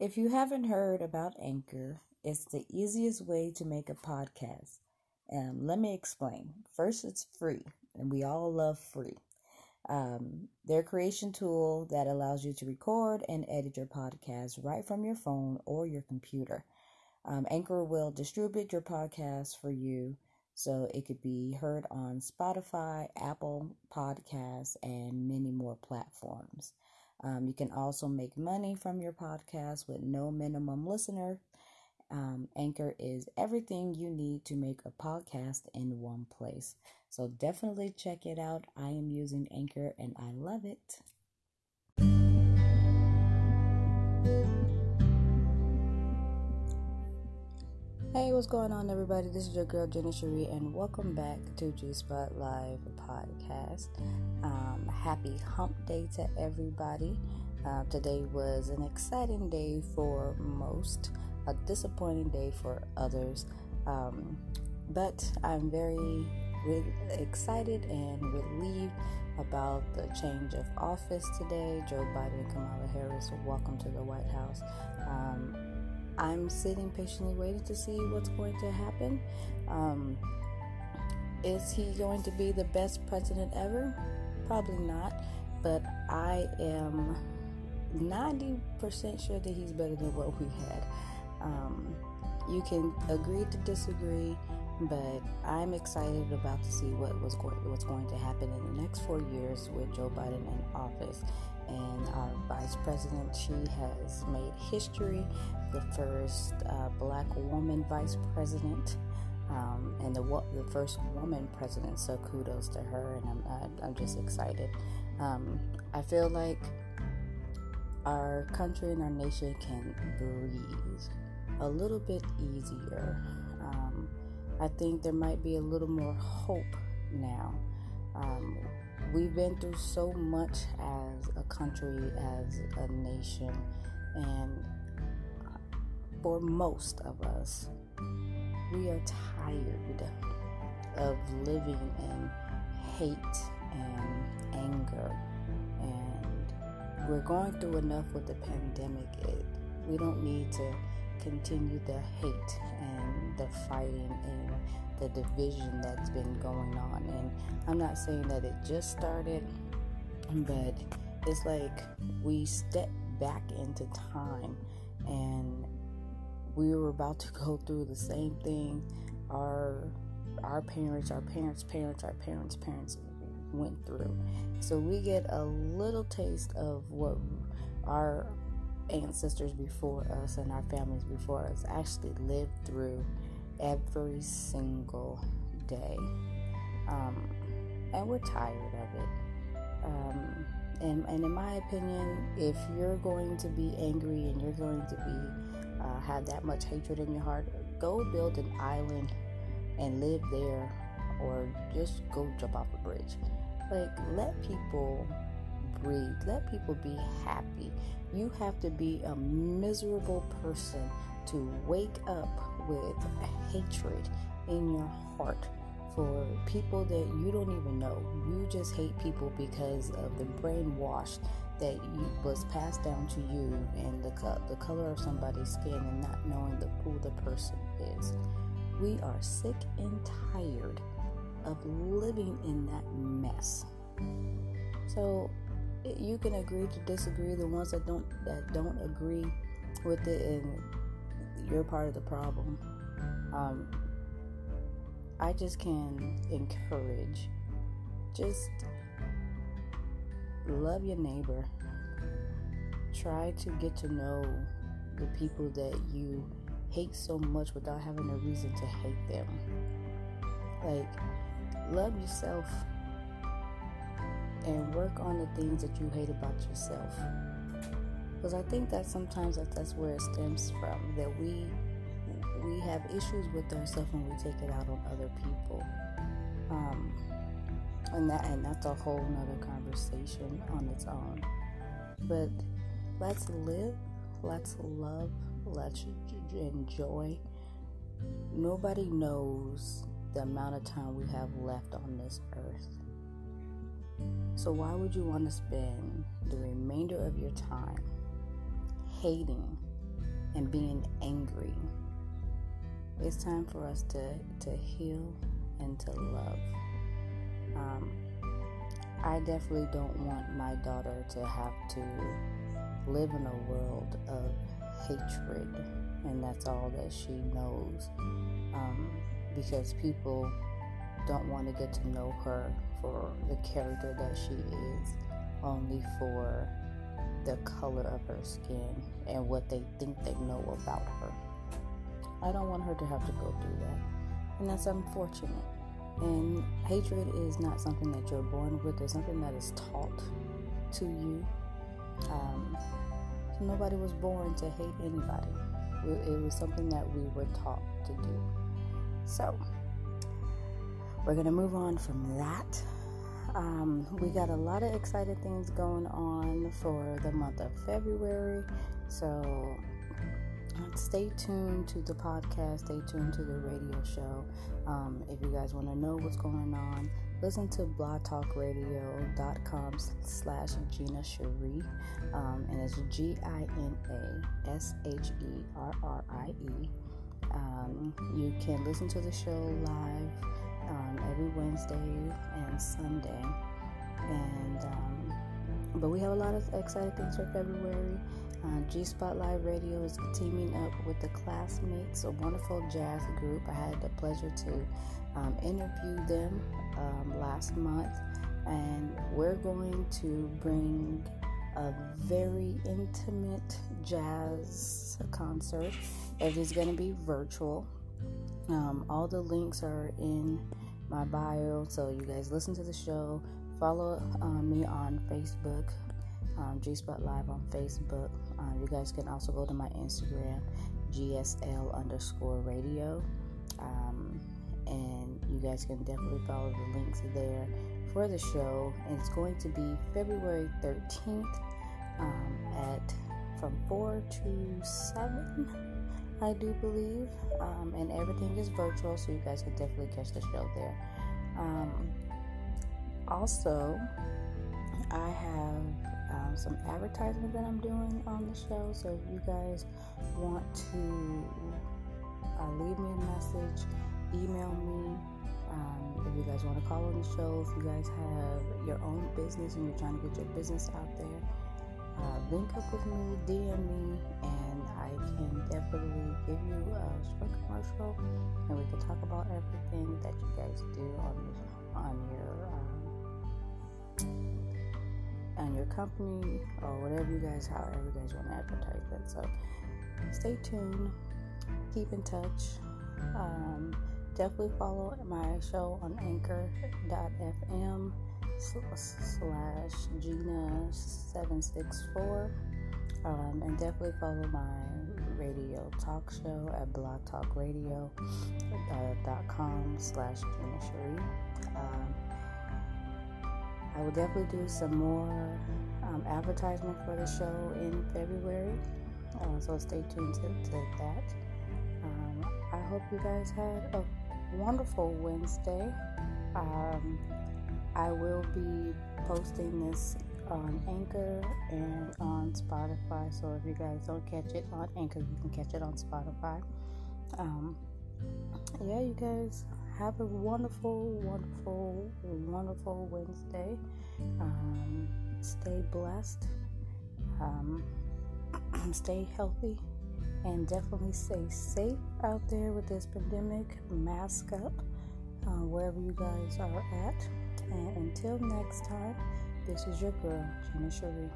If you haven't heard about Anchor, it's the easiest way to make a podcast. Um, let me explain. First, it's free, and we all love free. Um, their creation tool that allows you to record and edit your podcast right from your phone or your computer. Um, Anchor will distribute your podcast for you so it could be heard on Spotify, Apple Podcasts, and many more platforms. Um, you can also make money from your podcast with no minimum listener. Um, Anchor is everything you need to make a podcast in one place. So definitely check it out. I am using Anchor and I love it. Hey, what's going on, everybody? This is your girl Jenny Sherrie, and welcome back to G Spot Live podcast. Um, happy Hump Day to everybody. Uh, today was an exciting day for most, a disappointing day for others. Um, but I'm very re- excited and relieved about the change of office today. Joe Biden and Kamala Harris, welcome to the White House. Um, I'm sitting patiently waiting to see what's going to happen. Um, is he going to be the best president ever? Probably not, but I am 90% sure that he's better than what we had. Um, you can agree to disagree, but I'm excited about to see what was going what's going to happen in the next four years with Joe Biden in office and our vice president. She has made history, the first uh, black woman vice president. Um, and the the first woman president, so kudos to her, and I'm uh, I'm just excited. Um, I feel like our country and our nation can breathe a little bit easier. Um, I think there might be a little more hope now. Um, we've been through so much as a country, as a nation, and for most of us, we are tired of living in hate and anger. And we're going through enough with the pandemic. It, we don't need to continue the hate and the fighting and the division that's been going on. And I'm not saying that it just started, but it's like we step back into time and we were about to go through the same thing our our parents, our parents' parents, our parents' parents went through. So we get a little taste of what our ancestors before us and our families before us actually lived through every single day. Um, and we're tired of it. Um, and, and in my opinion, if you're going to be angry and you're going to be uh, have that much hatred in your heart, go build an island and live there, or just go jump off a bridge. Like let people breathe. Let people be happy. You have to be a miserable person to wake up with a hatred in your heart for people that you don't even know. You just hate people because of the brainwash that was passed down to you and the, the color of somebody's skin and not knowing the, who the person is. We are sick and tired of living in that mess. So you can agree to disagree. The ones that don't that don't agree with it and you're part of the problem. Um, I just can encourage. Just love your neighbor. Try to get to know the people that you hate so much without having a reason to hate them. Like, love yourself and work on the things that you hate about yourself. Because I think that sometimes that that's where it stems from. That we we have issues with ourselves and we take it out on other people. Um, and that and that's a whole nother conversation on its own. But let's live, let's love, let's enjoy. Nobody knows the amount of time we have left on this earth. So, why would you want to spend the remainder of your time hating and being angry. It's time for us to, to heal and to love. Um, I definitely don't want my daughter to have to live in a world of hatred, and that's all that she knows. Um, because people don't want to get to know her for the character that she is, only for the color of her skin and what they think they know about her. I don't want her to have to go through that. And that's unfortunate. And hatred is not something that you're born with, it's something that is taught to you. Um, nobody was born to hate anybody, it was something that we were taught to do. So, we're going to move on from that. Um, we got a lot of exciting things going on for the month of February. So, stay tuned to the podcast, stay tuned to the radio show. Um, if you guys want to know what's going on, listen to blogtalkradio.com slash Gina Sherrie. Um, and it's G I N A S H E R R I E. Um, you can listen to the show live um, every Wednesday and Sunday. And um, but we have a lot of exciting things for February. Uh, G Spot Live Radio is teaming up with the Classmates, a wonderful jazz group. I had the pleasure to um, interview them um, last month, and we're going to bring a very intimate jazz concert. It is going to be virtual. Um, all the links are in my bio, so you guys listen to the show. Follow uh, me on Facebook, G Spot Live on Facebook. Um, you guys can also go to my Instagram, GSL underscore radio. Um, and you guys can definitely follow the links there for the show. And it's going to be February 13th um, at from 4 to 7, I do believe. Um, and everything is virtual, so you guys can definitely catch the show there. Um, also, I have um, some advertisement that I'm doing on the show. So if you guys want to uh, leave me a message, email me. Um, if you guys want to call on the show, if you guys have your own business and you're trying to get your business out there, uh, link up with me, DM me, and I can definitely give you a short commercial, and we can talk about everything that you guys do on on your. Um, and your company or whatever you guys, however you guys want to advertise that. So stay tuned, keep in touch. Um, definitely follow my show on anchor.fm slash Gina764. Um, and definitely follow my radio talk show at blogtalkradio.com slash Gina Sherrie. Um, I will definitely do some more um, advertisement for the show in February. Uh, so stay tuned to, to that. Um, I hope you guys had a wonderful Wednesday. Um, I will be posting this on Anchor and on Spotify. So if you guys don't catch it on Anchor, you can catch it on Spotify. Um, yeah, you guys have a wonderful, wonderful, wonderful Wednesday. Um, stay blessed. Um, stay healthy. And definitely stay safe out there with this pandemic. Mask up uh, wherever you guys are at. And until next time, this is your girl, Gina Sherrie.